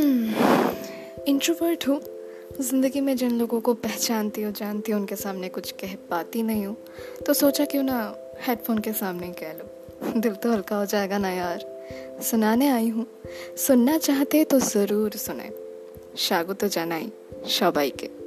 Hmm. Introvert हूँ। ज़िंदगी में जिन लोगों को पहचानती हूँ, जानती हूँ, उनके सामने कुछ कह पाती नहीं हूँ तो सोचा क्यों ना हेडफोन के सामने कह लो। दिल तो हल्का हो जाएगा ना यार। सुनाने आई हूँ। सुनना चाहते तो ज़रूर सुने। शागु तो जाना ही, शबाई के।